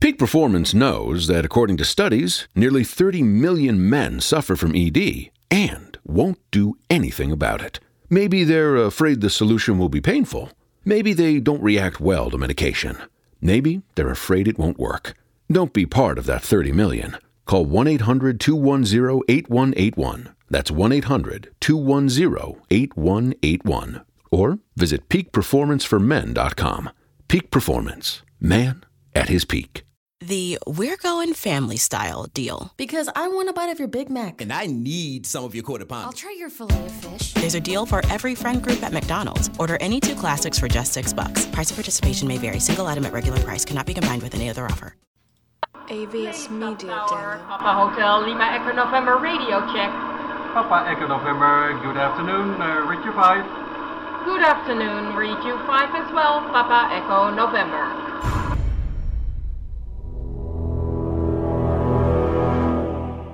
Peak Performance knows that according to studies, nearly 30 million men suffer from ED and won't do anything about it. Maybe they're afraid the solution will be painful. Maybe they don't react well to medication. Maybe they're afraid it won't work. Don't be part of that 30 million. Call 1 800 210 8181. That's 1 800 210 8181. Or visit peakperformanceformen.com. Peak Performance. Man at his peak. The We're Going Family Style deal. Because I want a bite of your Big Mac. And I need some of your quarter pound. I'll try your filet of fish. There's a deal for every friend group at McDonald's. Order any two classics for just six bucks. Price of participation may vary. Single item at regular price cannot be combined with any other offer. AVS Media Demo. Papa Hotel Lima Echo November radio check. Papa Echo November, good afternoon, uh, read you 5. Good afternoon, read you 5 as well, Papa Echo November.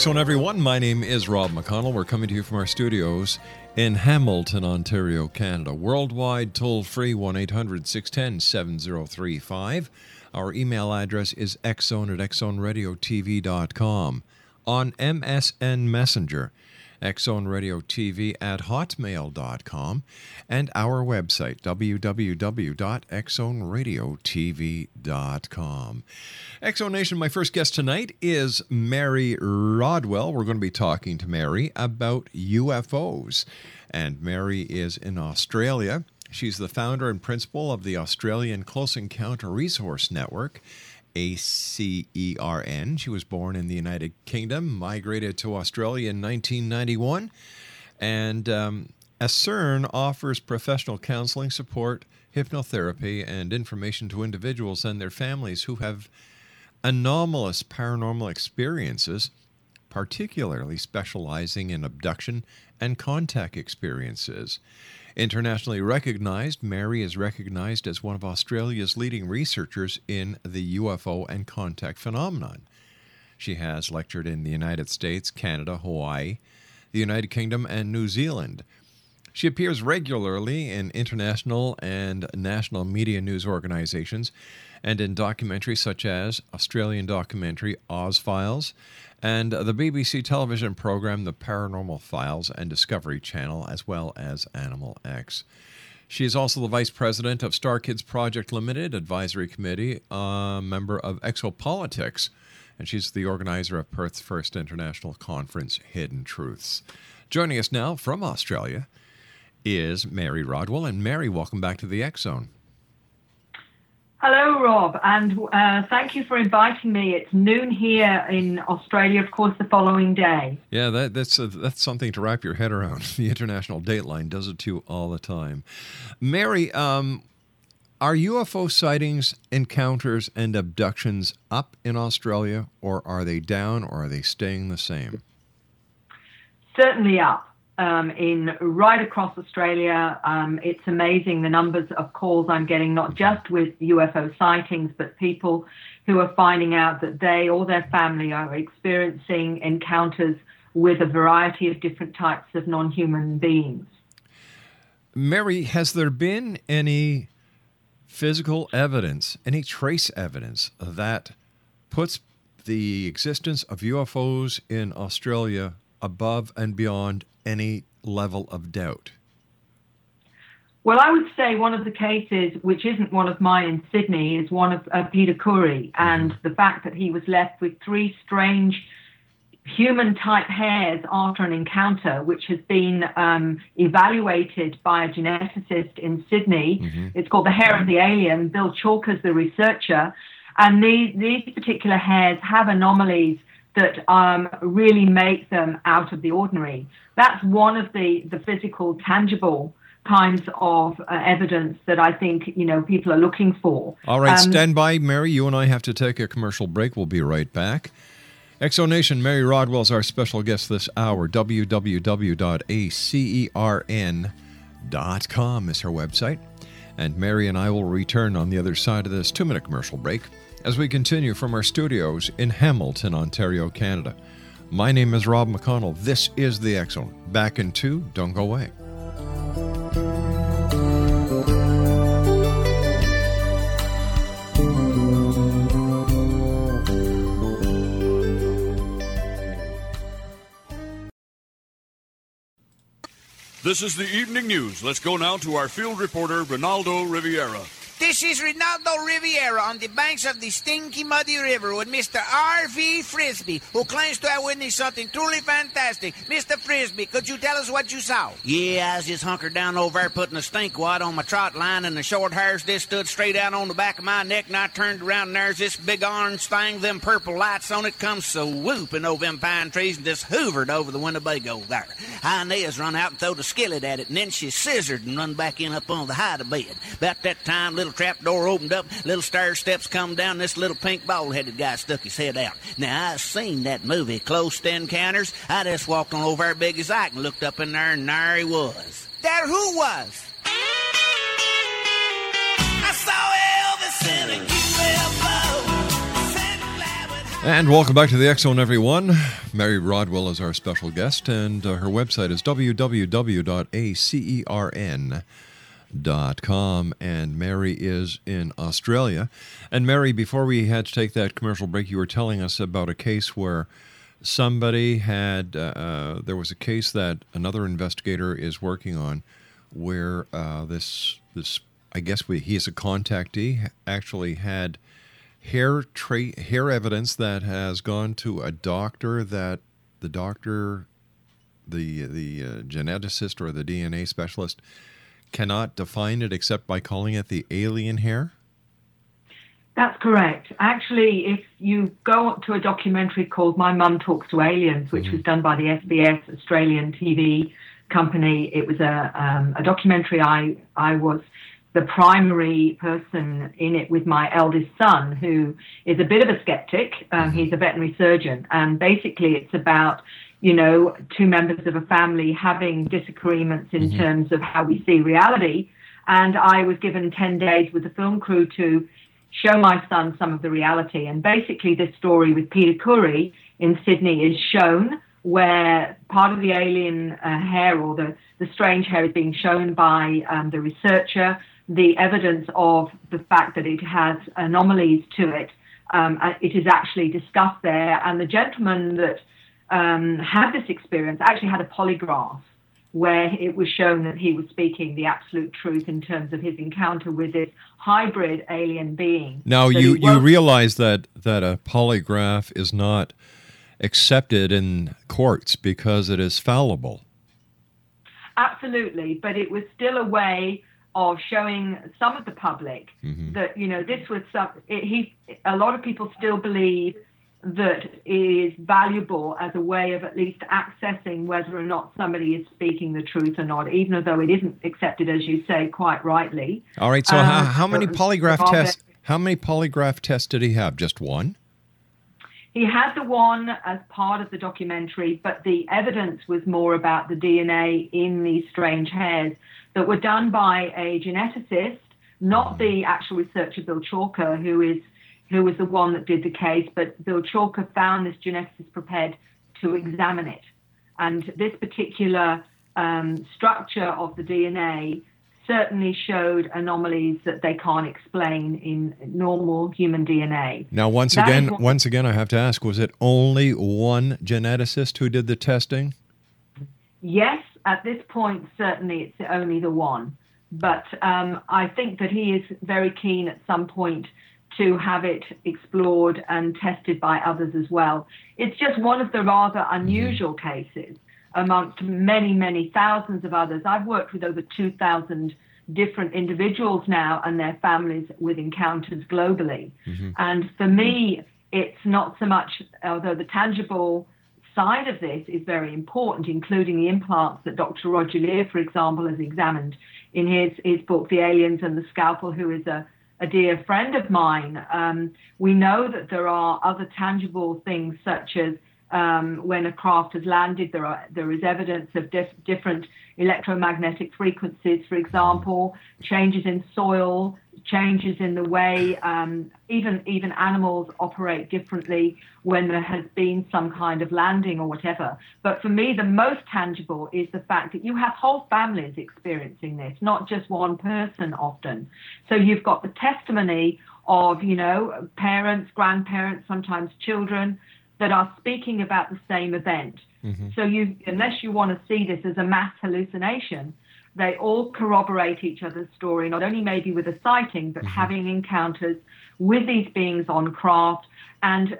Zone, everyone. My name is Rob McConnell. We're coming to you from our studios in Hamilton, Ontario, Canada. Worldwide, toll free 1 800 610 7035. Our email address is xzone at xzoneradiotv.com. On MSN Messenger, xzoneradiotv at hotmail.com, and our website, www.xzoneradiotv.com. Exo Nation, my first guest tonight is Mary Rodwell. We're going to be talking to Mary about UFOs. And Mary is in Australia. She's the founder and principal of the Australian Close Encounter Resource Network. ACERN. She was born in the United Kingdom, migrated to Australia in 1991, and um, ACERN offers professional counseling support, hypnotherapy, and information to individuals and their families who have anomalous paranormal experiences, particularly specializing in abduction and contact experiences. Internationally recognized, Mary is recognized as one of Australia's leading researchers in the UFO and contact phenomenon. She has lectured in the United States, Canada, Hawaii, the United Kingdom, and New Zealand. She appears regularly in international and national media news organizations and in documentaries such as Australian documentary Oz Files and the BBC television program The Paranormal Files and Discovery Channel, as well as Animal X. She is also the vice president of Star Kids Project Limited Advisory Committee, a member of Exopolitics, and she's the organizer of Perth's first international conference, Hidden Truths. Joining us now from Australia is Mary Rodwell. And Mary, welcome back to the X Zone. Hello, Rob, and uh, thank you for inviting me. It's noon here in Australia, of course, the following day. Yeah, that, that's uh, that's something to wrap your head around. The international dateline does it to you all the time. Mary, um, are UFO sightings, encounters, and abductions up in Australia, or are they down, or are they staying the same? Certainly up um, in right across Australia. Um, it's amazing the numbers of calls I'm getting, not just with UFO sightings, but people who are finding out that they or their family are experiencing encounters with a variety of different types of non human beings. Mary, has there been any physical evidence, any trace evidence that puts the existence of UFOs in Australia above and beyond any level of doubt? Well, I would say one of the cases, which isn't one of mine in Sydney, is one of uh, Peter Khoury, and mm-hmm. the fact that he was left with three strange human type hairs after an encounter, which has been um, evaluated by a geneticist in Sydney. Mm-hmm. It's called the hair of the alien. Bill Chalker's the researcher. And these, these particular hairs have anomalies that um, really make them out of the ordinary. That's one of the, the physical, tangible kinds of uh, evidence that I think you know people are looking for. All right, um, stand by, Mary. You and I have to take a commercial break. We'll be right back. Exonation, Mary Rodwell is our special guest this hour. www.acern.com is her website. And Mary and I will return on the other side of this two minute commercial break as we continue from our studios in Hamilton, Ontario, Canada. My name is Rob McConnell. This is The X Back in two, don't go away. This is the evening news. Let's go now to our field reporter, Ronaldo Riviera. This is Ronaldo Riviera on the banks of the stinky, muddy river with Mr. R.V. Frisbee, who claims to have witnessed something truly fantastic. Mr. Frisbee, could you tell us what you saw? Yeah, I was just hunkered down over there putting a stink wad on my trot line, and the short hairs just stood straight out on the back of my neck, and I turned around, and there's this big orange thing, them purple lights on it, comes swooping over them pine trees and just hoovered over the Winnebago there. Inez run out and threw the skillet at it, and then she scissored and run back in up on the hide of bed. About that time, little trap door opened up, little stair steps come down, this little pink bald headed guy stuck his head out. Now, I seen that movie, Close Encounters. I just walked on over there big as I can, looked up in there, and there he was. There who was? And welcome back to the Zone, everyone. Mary Rodwell is our special guest, and uh, her website is www.acern.com com, and Mary is in Australia. And Mary, before we had to take that commercial break, you were telling us about a case where somebody had uh, uh, there was a case that another investigator is working on where uh, this this I guess we, he is a contactee actually had hair tra- hair evidence that has gone to a doctor that the doctor the the uh, geneticist or the DNA specialist cannot define it except by calling it the alien hair? That's correct. Actually, if you go to a documentary called My Mum Talks to Aliens, which mm-hmm. was done by the SBS Australian TV company, it was a, um, a documentary. I, I was the primary person in it with my eldest son, who is a bit of a skeptic. Um, mm-hmm. he's a veterinary surgeon. And basically, it's about you know, two members of a family having disagreements in mm-hmm. terms of how we see reality. And I was given 10 days with the film crew to show my son some of the reality. And basically, this story with Peter Khoury in Sydney is shown where part of the alien uh, hair or the, the strange hair is being shown by um, the researcher, the evidence of the fact that it has anomalies to it. Um, uh, it is actually discussed there. And the gentleman that um, had this experience actually had a polygraph where it was shown that he was speaking the absolute truth in terms of his encounter with this hybrid alien being. Now That you you realize that that a polygraph is not accepted in courts because it is fallible. Absolutely, but it was still a way of showing some of the public Mm-hmm. that you know this was some. It, he, a lot of people still believe that is valuable as a way of at least accessing whether or not somebody is speaking the truth or not, even though it isn't accepted, as you say, quite rightly. All right. So how, Um, how many polygraph tests? How many polygraph tests did he have? Just one. He had the one as part of the documentary, but the evidence was more about the DNA in these strange hairs that were done by a geneticist, not the actual researcher Bill Chalker, who is who was the one that did the case, but Bill Chalker found this geneticist prepared to examine it. And this particular um, structure of the DNA certainly showed anomalies that they can't explain in normal human DNA. Now, once That again, once again, I have to ask: Was it only one geneticist who did the testing? Yes, at this point, certainly it's only the one. But um, I think that he is very keen at some point to have it explored and tested by others as well. It's just one of the rather mm-hmm. unusual cases amongst many, many thousands of others. I've worked with over 2,000 different individuals now and their families with encounters globally. Mm-hmm. And for me, it's not so much, although the tangible side of this is very important, including the implants that Dr. Roger Leir, for example, has examined in his, his book, The Aliens and the Scalpel, who is a, a dear friend of mine. Um, we know that there are other tangible things such as um, when a craft has landed, there are there is evidence of dif- different electromagnetic frequencies, for example, changes in soil, changes in the way um, even even animals operate differently when there has been some kind of landing or whatever. But for me, the most tangible is the fact that you have whole families experiencing this, not just one person often. So you've got the testimony of you know parents, grandparents, sometimes children that are speaking about the same event. So you, unless you want to see this as a mass hallucination, they all corroborate each other's story, not only maybe with a sighting, but mm-hmm. having encounters with these beings on craft and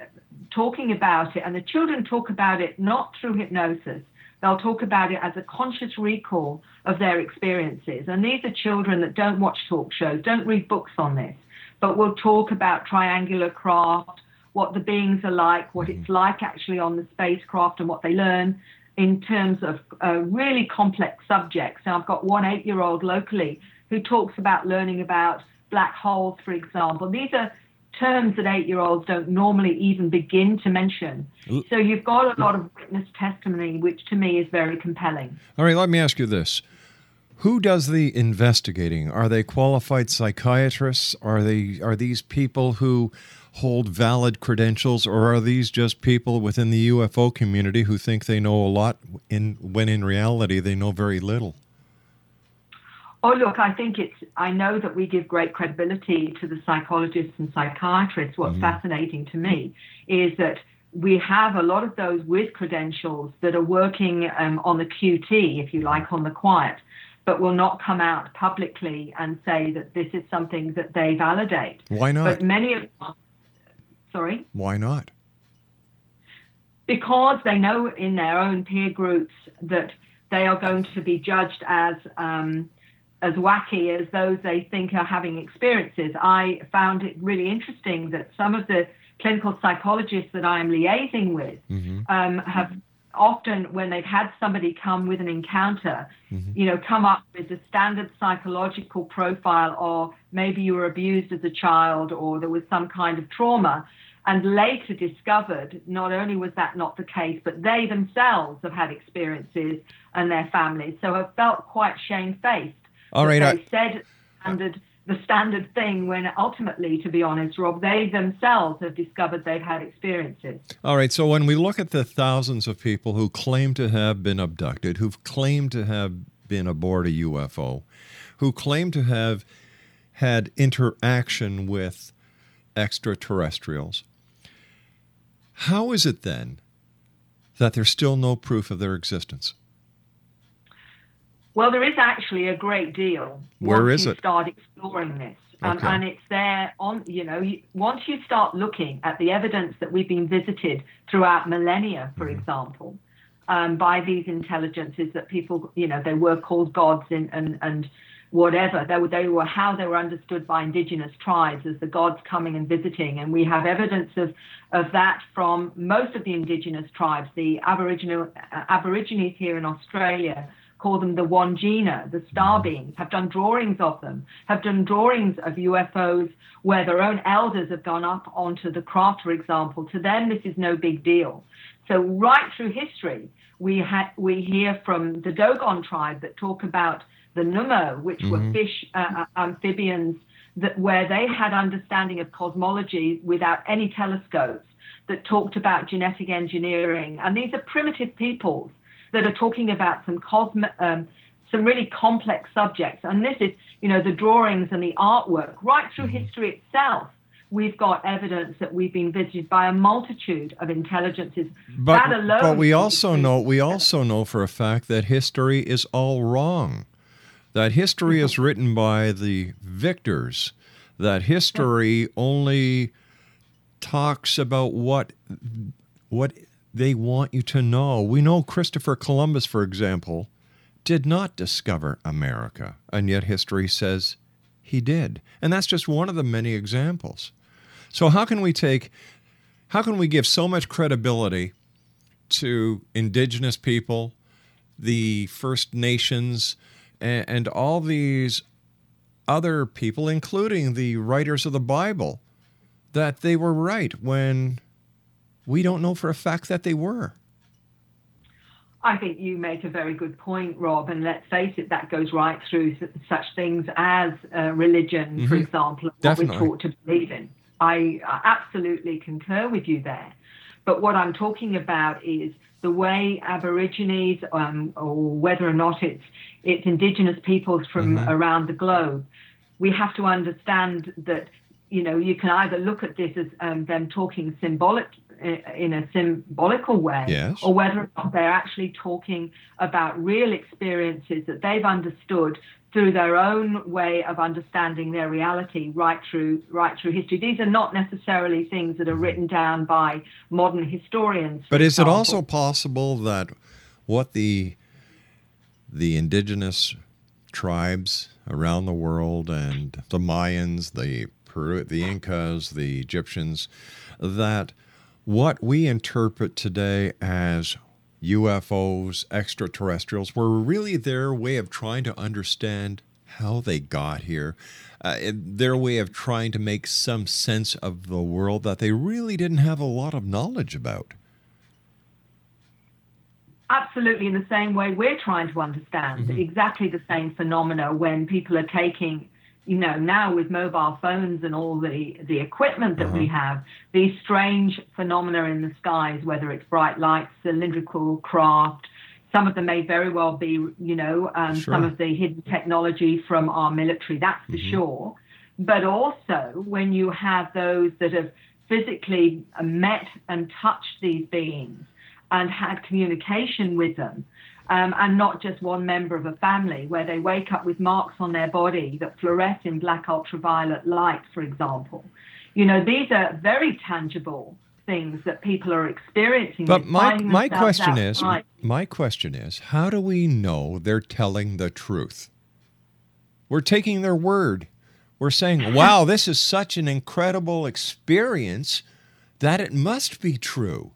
talking about it. And the children talk about it not through hypnosis. They'll talk about it as a conscious recall of their experiences. And these are children that don't watch talk shows, don't read books on this, but will talk about triangular craft, what the beings are like, what mm-hmm. it's like actually on the spacecraft, and what they learn in terms of uh, really complex subjects. Now, I've got one eight year old locally who talks about learning about black holes, for example. These are terms that eight year olds don't normally even begin to mention. So you've got a lot of witness testimony, which to me is very compelling. All right, let me ask you this. Who does the investigating? Are they qualified psychiatrists? Are they are these people who hold valid credentials or are these just people within the UFO community who think they know a lot in when in reality they know very little? Oh, look, I think it's, I know that we give great credibility to the psychologists and psychiatrists. What's fascinating to me is that we have a lot of those with credentials that are working um, on the QT, if you like, on the quiet, but will not come out publicly and say that this is something that they validate. Why not? But many of, sorry? Why not? because they know in their own peer groups that they are going to be judged as um, as wacky as those they think are having experiences. I found it really interesting that some of the clinical psychologists that I am liaising with um, have often, when they've had somebody come with an encounter, mm-hmm. you know, come up with the standard psychological profile, or maybe you were abused as a child, or there was some kind of trauma and later discovered not only was that not the case, but they themselves have had experiences and their families, so have felt quite shamefaced. All right, I- said standard, the standard thing when ultimately, to be honest, Rob, they themselves have discovered they've had experiences. All right, so when we look at the thousands of people who claim to have been abducted, who've claimed to have been aboard a UFO, who claim to have had interaction with extraterrestrials, how is it then that there's still no proof of their existence? Well, there is actually a great deal. Where once is you it? Start exploring this, um, Okay. and it's there on. You know, once you start looking at the evidence that we've been visited throughout millennia, for Mm-hmm. example, um, by these intelligences that people, you know, they were called gods in, and and whatever they were, they were how they were understood by indigenous tribes as the gods coming and visiting, and we have evidence of of that from most of the indigenous tribes, the Aboriginal uh, Aborigines here in Australia call them the Wandjina, the star beings, have done drawings of them, have done drawings of UFOs where their own elders have gone up onto the craft, for example. To them, this is no big deal. So right through history, we ha- we hear from the Dogon tribe that talk about the Nommo, which were Mhm. fish uh, uh, amphibians that where they had understanding of cosmology without any telescopes that talked about genetic engineering and these are primitive peoples that are talking about some cosmic um, some really complex subjects. And this is you know the drawings and the artwork. Right through history itself we've got evidence that we've been visited by a multitude of intelligences. But, that alone but we also know we also know for a fact that history is all wrong. That history is written by the victors. That history only talks about what what they want you to know. We know Christopher Columbus, for example, did not discover America, and yet history says he did. And that's just one of the many examples. So how can we take how can we give so much credibility to indigenous people, the First Nations, and, and all these other people, including the writers of the Bible, that they were right when we don't know for a fact that they were. I think you make a very good point, Rob. And let's face it, that goes right through such things as uh, religion, for Mhm. example, and what we're taught to believe in. I absolutely concur with you there. But what I'm talking about is the way Aborigines, um, or whether or not it's it's indigenous peoples from Mhm. around the globe, we have to understand that you know you can either look at this as um, them talking symbolic in a symbolical way, Yes. or whether or not they're actually talking about real experiences that they've understood through their own way of understanding their reality right through right through history. These are not necessarily things that are written down by modern historians. But is it also possible that what the the indigenous tribes around the world and the Mayans, the Peru, the Incas, the Egyptians, that what we interpret today as UFOs, extraterrestrials, were really their way of trying to understand how they got here, uh, their way of trying to make some sense of the world that they really didn't have a lot of knowledge about. absolutely in the same way we're trying to understand Mhm. exactly the same phenomena when people are taking you know now with mobile phones and all the the equipment that we Uh-huh. have these strange phenomena in the skies whether it's bright lights cylindrical craft some of them may very well be you know um, some of the hidden technology from our military that's for Mhm. sure but also when you have those that have physically met and touched these beings and had communication with them, um, and not just one member of a family, where they wake up with marks on their body that fluoresce in black ultraviolet light, for example. You know, these are very tangible things that people are experiencing. But my my question is my question is how do we know they're telling the truth? We're taking their word. We're saying, "Wow, this is such an incredible experience that it must be true."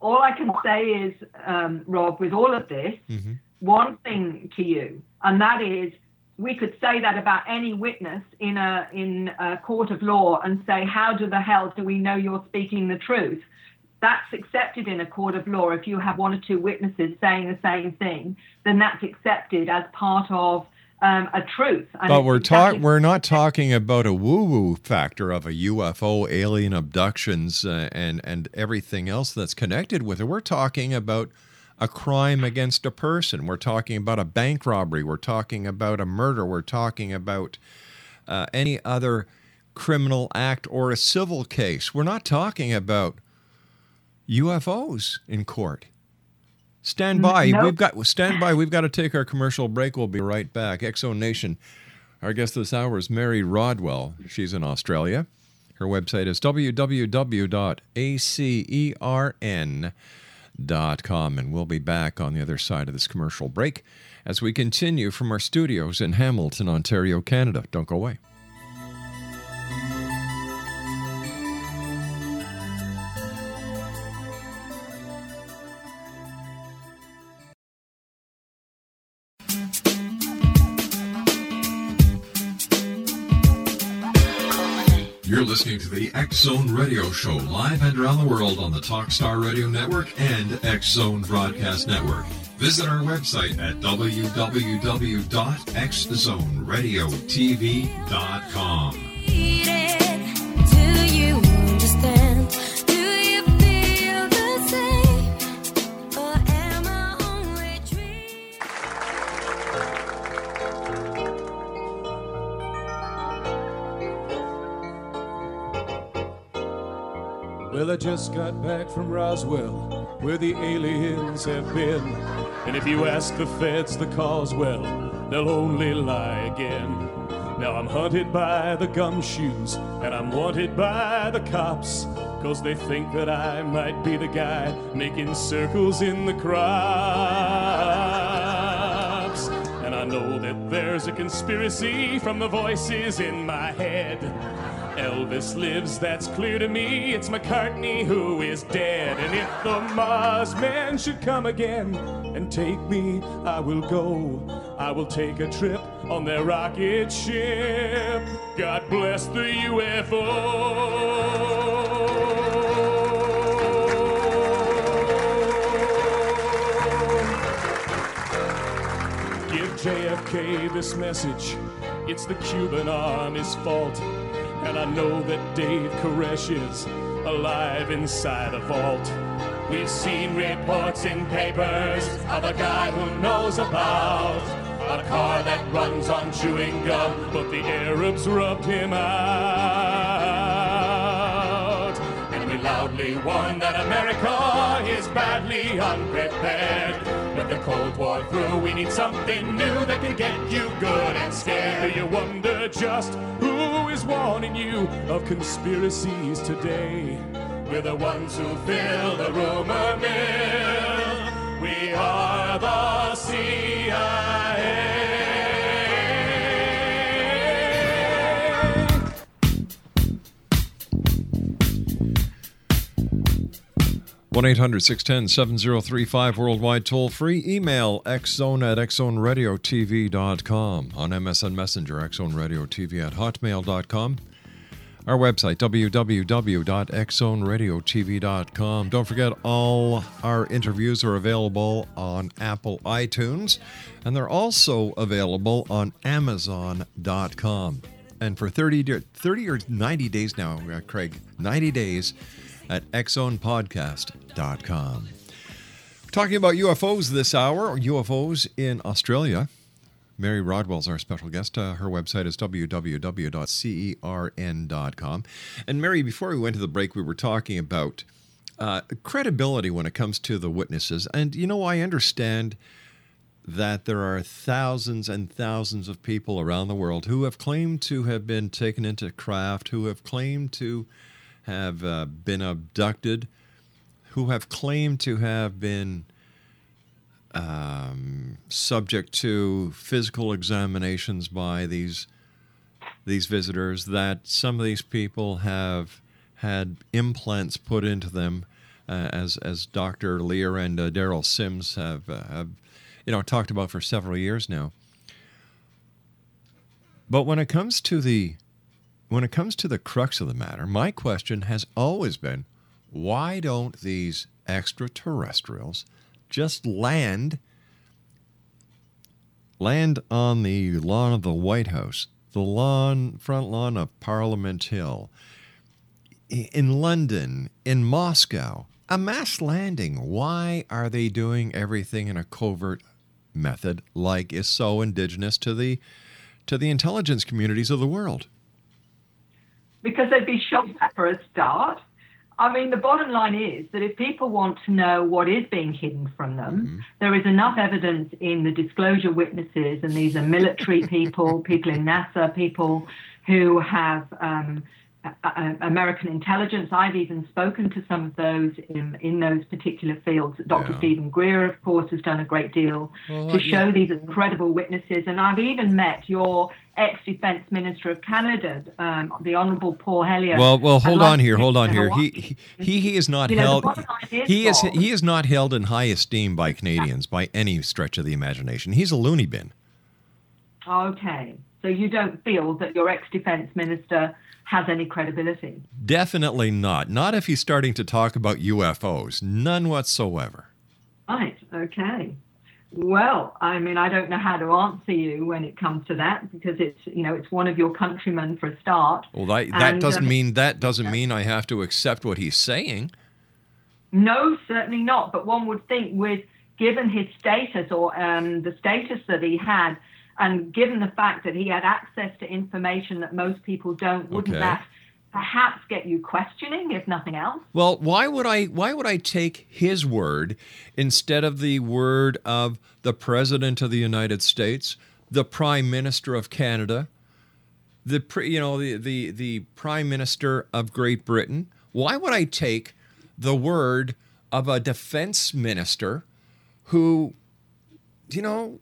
All I can say is, um, Rob, with all of this, one thing to you, and that is we could say that about any witness in a in a court of law and say, how do the hell do we know you're speaking the truth? That's accepted in a court of law. If you have one or two witnesses saying the same thing, then that's accepted as part of um, a truth. And But it's we're talk we're not talking about a woo-woo factor of a UFO, alien abductions, uh, and and everything else that's connected with it. We're talking about a crime against a person. We're talking about a bank robbery. We're talking about a murder. We're talking about uh, any other criminal act or a civil case. We're not talking about UFOs in court. Stand by. Nope. We've got stand by. We've got to take our commercial break. We'll be right back. Exo Nation. Our guest this hour is Mary Rodwell. She's in Australia. Her website is www.acern.com. And we'll be back on the other side of this commercial break as we continue from our studios in Hamilton, Ontario, Canada. Don't go away. X Zone Radio Show live and around the world on the Talkstar Radio Network and X Zone Broadcast Network. Visit our website at www.xzoneradiotv.com. Well, I just got back from Roswell, where the aliens have been. And if you ask the feds the cause, well, they'll only lie again. Now I'm hunted by the gumshoes, and I'm wanted by the cops. Cause they think that I might be the guy making circles in the crops. And I know that there's a conspiracy from the voices in my head. Elvis lives, that's clear to me. It's McCartney who is dead. And if the Mars men should come again and take me, I will go. I will take a trip on their rocket ship. God bless the UFO. Give JFK this message. It's the Cuban army's fault. And I know that Dave Koresh is alive inside a vault. We've seen reports in papers of a guy who knows about a car that runs on chewing gum, but the Arabs rubbed him out. And we loudly warn that America is badly unprepared. With the Cold War through, we need something new that can get you good and scared. Do you wonder just who is warning you of conspiracies today? We're the ones who fill the rumor mill. We are the CIA. One 7035 worldwide toll free. Email xzone at xzoneradiotv.com. On MSN Messenger, xzoneradiotv at hotmail.com. Our website, www.xzoneradiotv.com. Don't forget, all our interviews are available on Apple iTunes, and they're also available on Amazon.com. And for 30, 30 or 90 days now, uh, Craig, 90 days at xzonepodcast.com. Talking about UFOs this hour, UFOs in Australia. Mary Rodwell's our special guest. Uh, her website is www.acern.com. And Mary, before we went to the break, we were talking about uh, credibility when it comes to the witnesses. And, you know, I understand that there are thousands and thousands of people around the world who have claimed to have been taken into craft, who have claimed to have uh, been abducted, who have claimed to have been um, subject to physical examinations by these these visitors. That some of these people have had implants put into them, uh, as as Dr. Leir and uh, Derrel Sims have, uh, have you know talked about for several years now. But when it comes to the when it comes to the crux of the matter, my question has always been, why don't these extraterrestrials just land land on the lawn of the White House, the lawn front lawn of Parliament Hill, in London, in Moscow, a mass landing. Why are they doing everything in a covert method like is so indigenous to the to the intelligence communities of the world? Because they'd be shocked at for a start. I mean, the bottom line is that if people want to know what is being hidden from them, Mm-hmm. there is enough evidence in the disclosure witnesses, and these are military people, people in NASA, people who have um, American intelligence. I've even spoken to some of those in, in those particular fields. Dr. Stephen Greer, of course, has done a great deal Well, to show yeah. these incredible witnesses. And I've even met your ex-defense minister of Canada, um, the Honourable Paul Hellyer. Well, well, hold on here, hold on here. He he he is not You held. is, He is he is not held in high esteem by Canadians by any stretch of the imagination. He's a loony bin. Okay. So you don't feel that your ex-defense minister has any credibility? Definitely not. Not if he's starting to talk about UFOs. None whatsoever. Right. Okay. Well, I mean, I don't know how to answer you when it comes to that because it's, you know, it's one of your countrymen for a start. Well, that that And, doesn't um, mean that doesn't mean I have to accept what he's saying. No, certainly not. But one would think, with given his status or um, the status that he had, and given the fact that he had access to information that most people don't, wouldn't Okay. that perhaps get you questioning, if nothing else? Well, why would I why would I take his word instead of the word of the president of the United States, the prime minister of Canada, the you know the the the prime minister of Great Britain? Why would I take the word of a defense minister who you know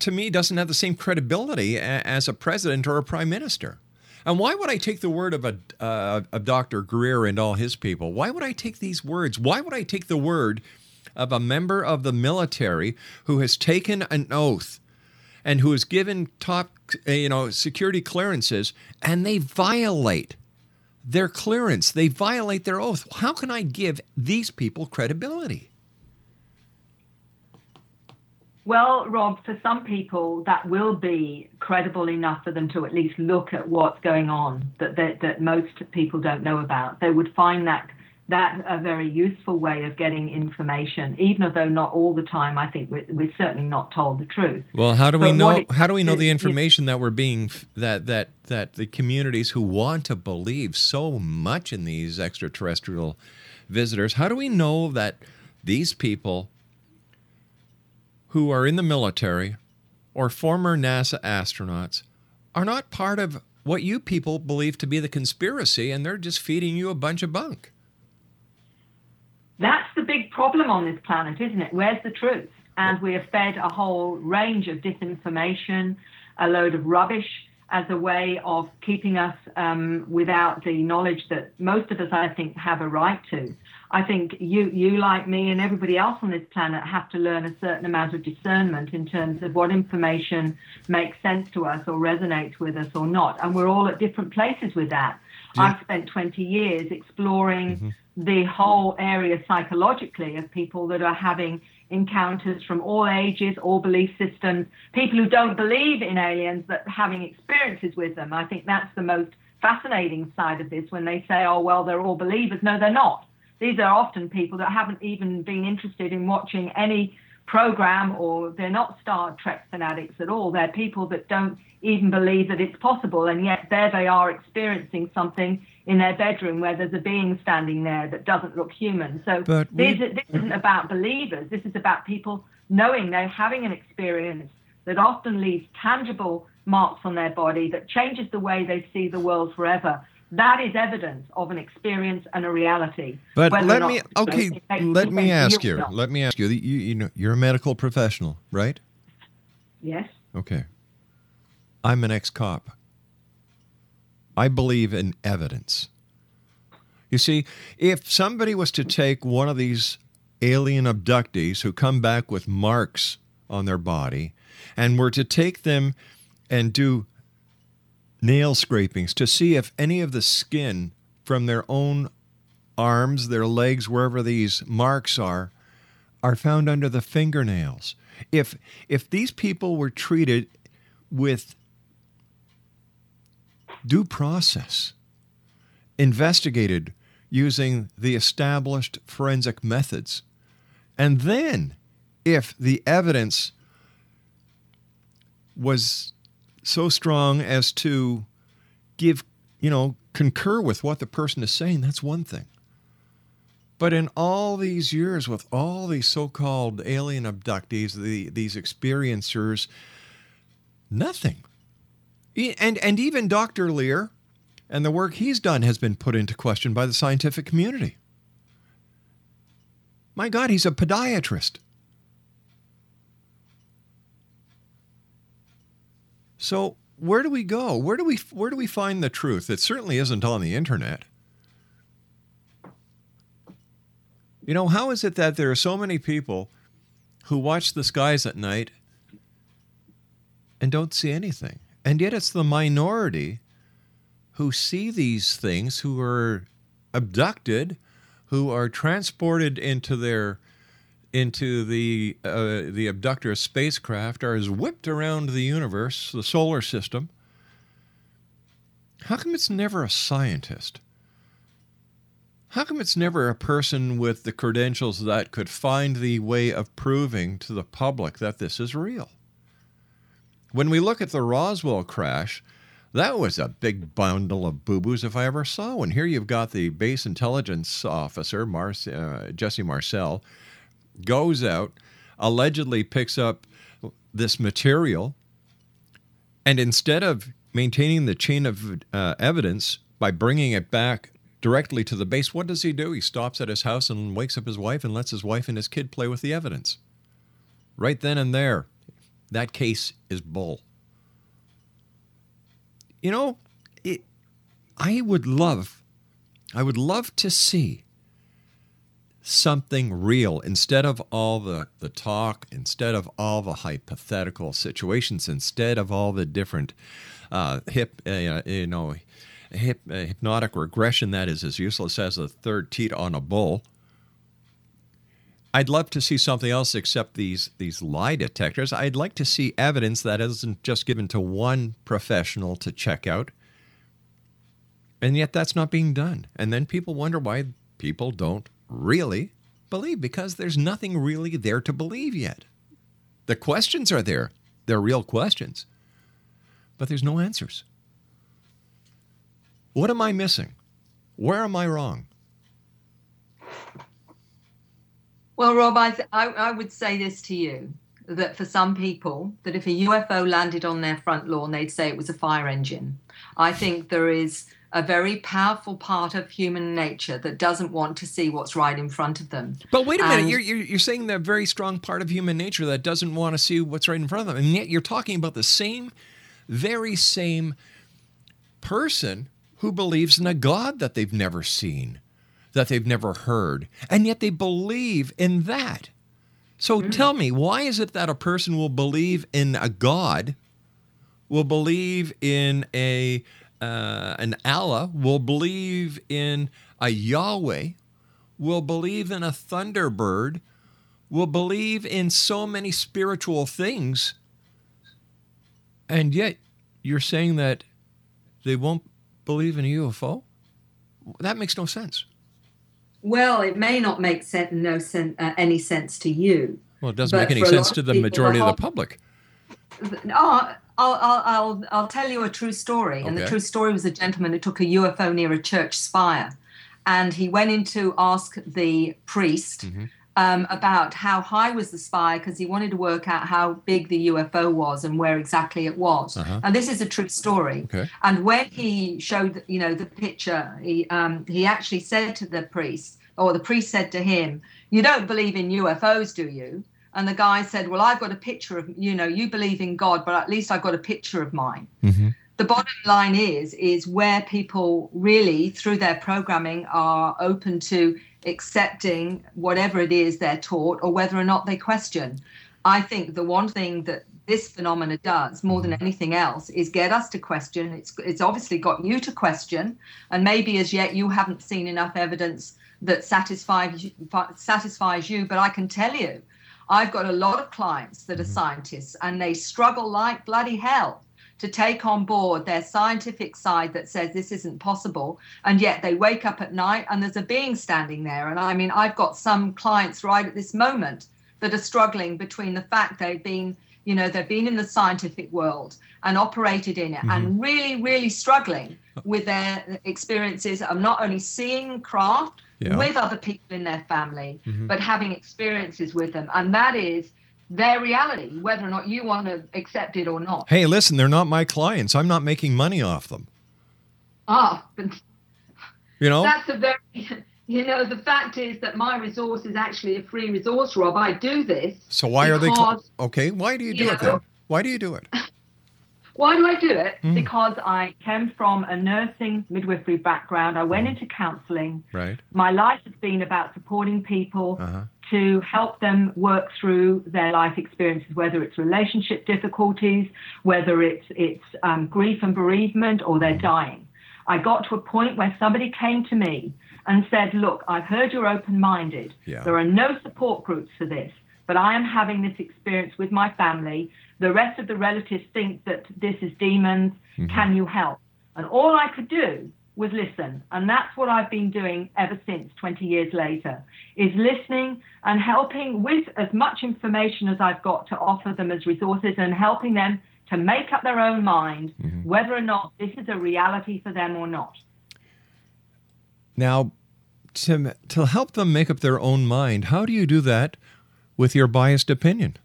to me doesn't have the same credibility as a president or a prime minister? And why would I take the word of a uh, of Dr. Greer and all his people? Why would I take these words? Why would I take the word of a member of the military who has taken an oath and who has given top uh, you know security clearances and they violate their clearance, they violate their oath. How can I give these people credibility? Well, Rob, for some people, that will be credible enough for them to at least look at what's going on that that, that most people don't know about. They would find that that a very useful way of getting information, even though not all the time. I think we're, we're certainly not told the truth. Well, how do we But know? it- How do we know the information that we're being that that that the communities who want to believe so much in these extraterrestrial visitors? How do we know that these people who are in the military or former NASA astronauts are not part of what you people believe to be the conspiracy, and they're just feeding you a bunch of bunk? That's the big problem on this planet, isn't it? Where's the truth? And we are fed a whole range of disinformation, a load of rubbish as a way of keeping us um, without the knowledge that most of us, I think, have a right to. I think you, you like me, and everybody else on this planet have to learn a certain amount of discernment in terms of what information makes sense to us or resonates with us or not. And we're all at different places with that. I've spent 20 years exploring the whole area psychologically of people that are having encounters from all ages, all belief systems, people who don't believe in aliens but having experiences with them. I think that's the most fascinating side of this when they say, oh, well, they're all believers. No, they're not. These are often people that haven't even been interested in watching any program or they're not Star Trek fanatics at all. They're people that don't even believe that it's possible, and yet there they are experiencing something in their bedroom where there's a being standing there that doesn't look human. So But we- these, this isn't about believers. This is about people knowing they're having an experience that often leaves tangible marks on their body that changes the way they see the world forever. That is evidence of an experience and a reality. But let not- me okay. Let me ask you. Let me ask you. You you know you're a medical professional, right? Yes. Okay. I'm an ex-cop. I believe in evidence. You see, if somebody was to take one of these alien abductees who come back with marks on their body and were to take them and do nail scrapings to see if any of the skin from their own arms, their legs, wherever these marks are, are found under the fingernails. If if these people were treated with due process, investigated using the established forensic methods, and then if the evidence was so strong as to give, you know, concur with what the person is saying, that's one thing. But in all these years, with all these so-called alien abductees, the, these experiencers, nothing. And and even Dr. Leir and the work he's done has been put into question by the scientific community. My God, he's a podiatrist. So where do we go? Where do we where do we find the truth? It certainly isn't on the internet. You know, how is it that there are so many people who watch the skies at night and don't see anything? And yet it's the minority who see these things, who are abducted, who are transported into their into the uh, the abductor spacecraft, are is whipped around the universe, the solar system. How come it's never a scientist? How come it's never a person with the credentials that could find the way of proving to the public that this is real? When we look at the Roswell crash, that was a big bundle of boo boos if I ever saw one. Here you've got the base intelligence officer, uh, Jesse Marcel, goes out, allegedly picks up this material, and instead of maintaining the chain of uh, evidence by bringing it back directly to the base, what does he do? He stops at his house and wakes up his wife and lets his wife and his kid play with the evidence. Right then and there, that case is bull. You know, it, I would love, I would love to see something real instead of all the, the talk, instead of all the hypothetical situations, instead of all the different uh, hip, uh, you know, hip, uh, hypnotic regression that is as useless as a third teat on a bull. I'd love to see something else except these these lie detectors. I'd like to see evidence that isn't just given to one professional to check out. And yet that's not being done. And then people wonder why people don't really believe because there's nothing really there to believe yet. The questions are there. They're real questions. But there's no answers. What am I missing? Where am I wrong? Well, Rob, I, th- I, I would say this to you that for some people, that if a UFO landed on their front lawn, they'd say it was a fire engine. I think there is a very powerful part of human nature that doesn't want to see what's right in front of them. But wait a minute, And- you're, you're, you're saying that very strong part of human nature that doesn't want to see what's right in front of them. And yet you're talking about the same, very same person who believes in a God that they've never seen, that they've never heard. And yet they believe in that. So tell me, why is it that a person will believe in a God, will believe in a uh, an Allah, will believe in a Yahweh, will believe in a Thunderbird, will believe in so many spiritual things, and yet you're saying that they won't believe in a UFO? That makes no sense. Well, it may not make sen- no sen- uh, any sense to you. Well, it doesn't make any sense to the people, majority the of the whole- public. Oh, I'll, I'll, I'll, I'll tell you a true story. And the true story was a gentleman who took a UFO near a church spire. And he went in to ask the priest Mm-hmm. Um, about how high was the spy because he wanted to work out how big the UFO was and where exactly it was. Uh-huh. And this is a true story. Okay. And when he showed, you know, the picture, he um, he actually said to the priest, or the priest said to him, "You don't believe in UFOs, do you?" And the guy said, "Well, I've got a picture of, you know, you believe in God, but at least I've got a picture of mine." The bottom line is is where people really through their programming are open to accepting whatever it is they're taught or whether or not they question. I think the one thing that this phenomena does more than anything else is get us to question. It's it's obviously got you to question, and maybe as yet you haven't seen enough evidence that satisfies satisfies you. But I can tell you, I've got a lot of clients that are mm-hmm. scientists, and they struggle like bloody hell to take on board their scientific side that says this isn't possible and yet they wake up at night and there's a being standing there and i mean i've got some clients right at this moment that are struggling between the fact they've been you know they've been in the scientific world and operated in it and really really struggling with their experiences of not only seeing craft Yeah. with other people in their family, Mhm. but having experiences with them. And that is their reality, whether or not you want to accept it or not. Hey, listen, they're not my clients. I'm not making money off them. Ah, but You know? That's a very, you know, the fact is that my resource is actually a free resource, Rob. I do this. So why are they? Cl- okay, why do you do you it know- then? Why do you do it? Why do I do it? Mm. Because I came from a nursing midwifery background. I went into counselling. Right. My life has been about supporting people Uh-huh. To help them work through their life experiences, whether it's relationship difficulties, whether it's it's um, grief and bereavement, or they're dying. I got to a point where somebody came to me and said, "Look, I've heard you're open-minded. Yeah. There are no support groups for this, but I am having this experience with my family. The rest of the relatives think that this is demons. Can you help?" And all I could do was listen. And that's what I've been doing ever since 20 years later, is listening and helping with as much information as I've got to offer them as resources and helping them to make up their own mind mm-hmm. whether or not this is a reality for them or not. Now, to to help them make up their own mind, how do you do that with your biased opinion?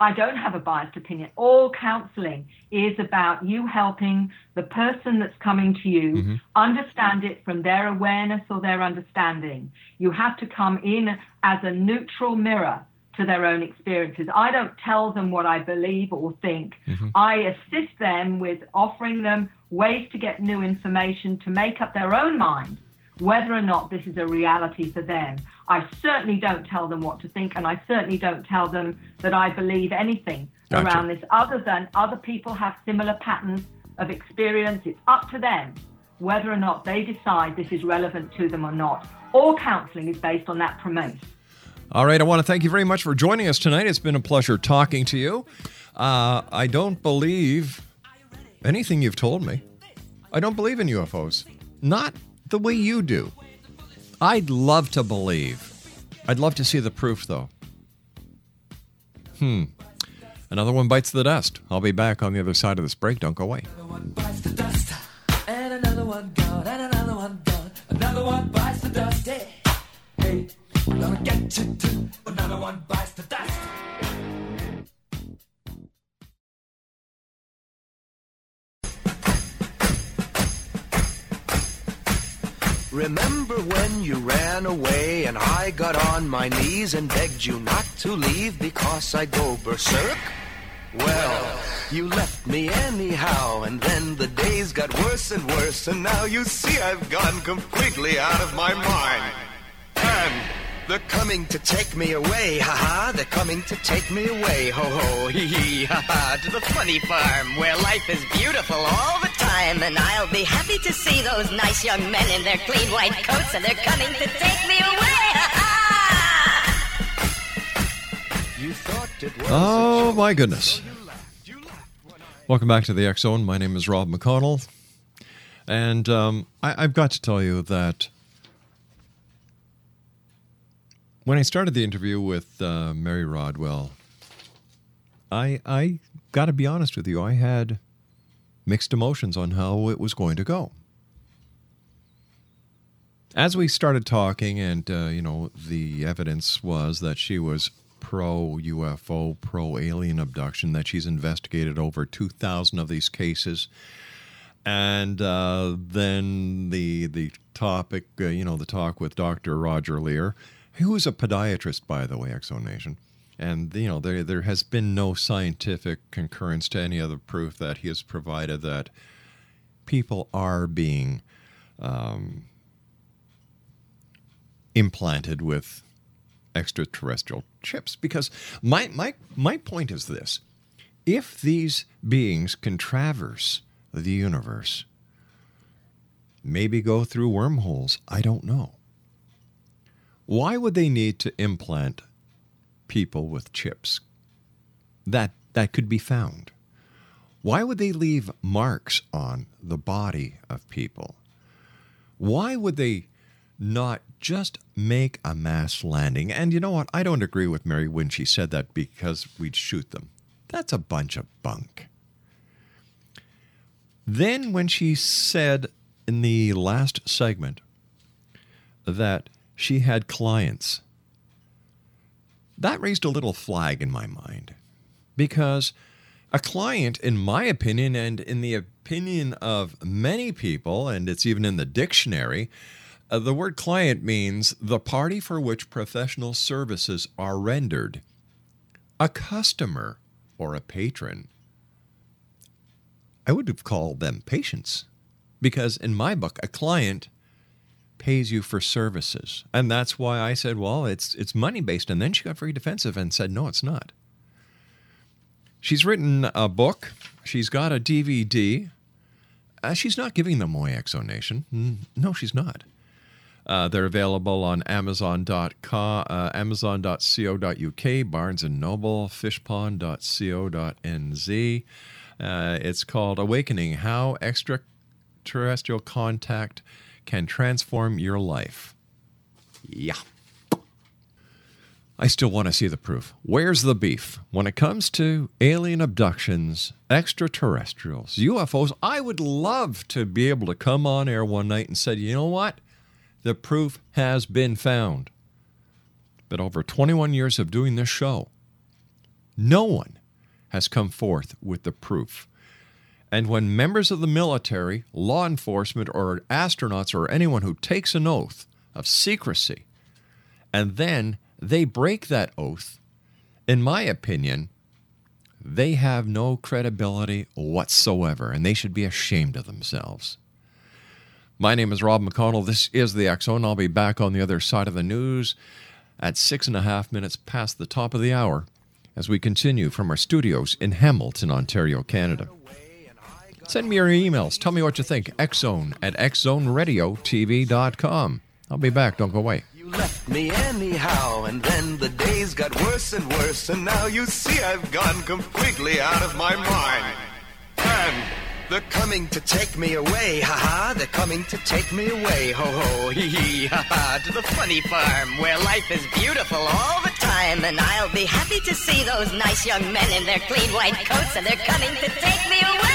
I don't have a biased opinion. All counseling is about you helping the person that's coming to you mm-hmm. understand it from their awareness or their understanding. You have to come in as a neutral mirror to their own experiences. I don't tell them what I believe or think. Mm-hmm. I assist them with offering them ways to get new information to make up their own mind whether or not this is a reality for them. I certainly don't tell them what to think, and I certainly don't tell them that I believe anything Gotcha. around this other than other people have similar patterns of experience. It's up to them whether or not they decide this is relevant to them or not. All counseling is based on that premise. All right, I want to thank you very much for joining us tonight. It's been a pleasure talking to you. Uh, I don't believe anything you've told me. I don't believe in UFOs. Not the way you do. I'd love to believe. I'd love to see the proof, though. Hmm. Another one bites the dust. I'll be back on the other side of this break. Don't go away. Another one bites the dust. Remember when you ran away and I got on my knees and begged you not to leave because I'd go berserk? Well, you left me anyhow, and then the days got worse and worse, and now you see I've gone completely out of my mind. And they're coming to take me away, haha, they're coming to take me away, ho ho, hee hee, haha, to the funny farm where life is beautiful all the time. And I'll be happy to see those nice young men in their clean white coats, and they're coming to take me away. Oh, my goodness. Welcome back to the X Zone. My name is Rob McConnell. And um, I, I've got to tell you that when I started the interview with uh, Mary Rodwell, I, I got to be honest with you, I had mixed emotions on how it was going to go. As we started talking, and uh, you know, the evidence was that she was pro UFO, pro alien abduction, that she's investigated over 2,000 of these cases. And uh, then the the topic, uh, you know, the talk with Dr. Roger Leir, who is a podiatrist, by the way, Exonation. And, you know, there, there has been no scientific concurrence to any other proof that he has provided that people are being um, implanted with extraterrestrial chips. Because my, my, my point is this if these beings can traverse the universe, maybe go through wormholes, I don't know. Why would they need to implant people with chips that, that could be found? Why would they leave marks on the body of people? Why would they not just make a mass landing? And you know what? I don't agree with Mary when she said that because we'd shoot them. That's a bunch of bunk. Then, when she said in the last segment that she had clients. That raised a little flag in my mind because a client, in my opinion, and in the opinion of many people, and it's even in the dictionary, uh, the word client means the party for which professional services are rendered. A customer or a patron. I would have called them patients because, in my book, a client pays you for services. And that's why I said, well, it's, it's money based. And then she got very defensive and said, no, it's not. She's written a book, she's got a DVD. Uh, she's not giving them away, Exonation. No, she's not. Uh, they're available on Amazon.com, uh, Amazon.co.uk, Barnes and Noble, Fishpond.co.nz. Uh, it's called Awakening: How Extraterrestrial Contact Can Transform Your Life. Yeah. I still want to see the proof. Where's the beef? When it comes to alien abductions, extraterrestrials, UFOs, I would love to be able to come on air one night and say, you know what? The proof has been found. But over 21 years of doing this show, no one has come forth with the proof. And when members of the military, law enforcement, or astronauts, or anyone who takes an oath of secrecy, and then they break that oath, in my opinion, they have no credibility whatsoever, and they should be ashamed of themselves. My name is Rob McConnell. This is the Zone. I'll be back on the other side of the news at six and a half minutes past the top of the hour as we continue from our studios in Hamilton, Ontario, Canada. Send me your emails. Tell me what you think. Xzone at xzoneradiotv.com. I'll be back. Don't go away. You left me anyhow, and then the days got worse and worse, and now you see I've gone completely out of my mind. And they're coming to take me away, haha. They're coming to take me away, ho ho, hee hee, haha. To the funny farm where life is beautiful all the time. And I'll be happy to see those nice young men in their clean white coats, and they're coming to take me away.